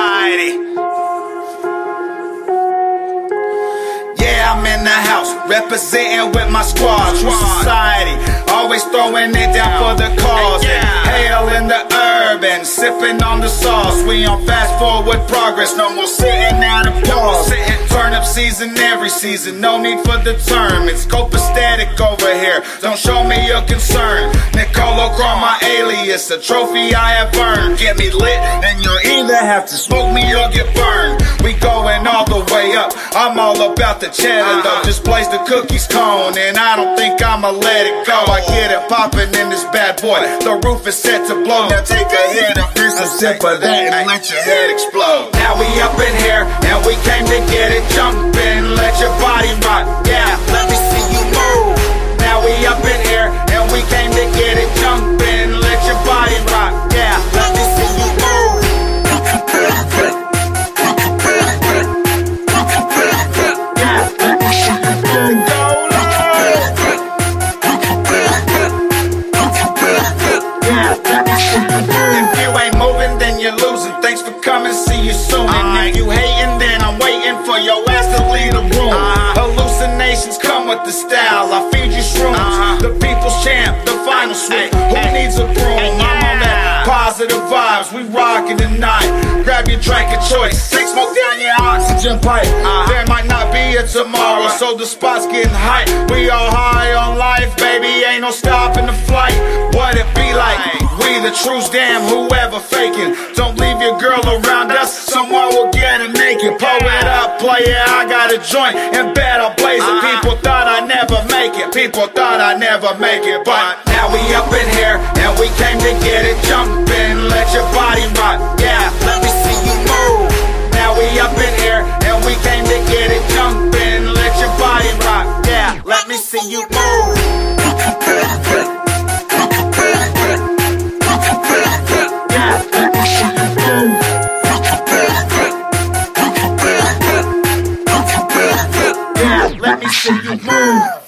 society. Yeah, I'm in the house, representing with my squad. Society, always throwing it down for the cause. Hail in the urban, sipping on the sauce. We on fast forward progress, no more sitting out of pause. Turn up season every season, no need for the term. It's static over here, don't show me your concern. Nicolo Cron, my alias, a trophy I have earned. Get me lit, and you'll either have to smoke me or get burned. We going all the way up. I'm all about the cheddar though. Just place the cookies cone, and I don't think I'ma let it go. I get it popping in this bad boy. The roof is set to blow. Now take a hit of this, a sip of that, and let your head explode. Now we up in here, and we came to get it jumping. Let your body The style. I feed you shrooms. Uh-huh. The people's champ, the final swoop. Who needs a broom? I'm on that positive vibes. We rockin' tonight. Grab your drink of choice. Take smoke down your oxygen pipe. Uh-huh. There might not be a tomorrow, so the spot's getting hype. We all high on life, baby. Ain't no stopping the flight. What it be like? We the truth, damn, whoever faking. Don't leave your girl around us, someone will get it naked. Pull it up, play it, I got a joint, and bed I'll blaze it. Uh-huh. People thought people thought I'd never make it. But now we up in here, and we came to get it jumping. Let your body rock, yeah, let me see you move. Now we up in here, and we came to get it jumping. Let your body rock, yeah, let me see you move. Let me see you move.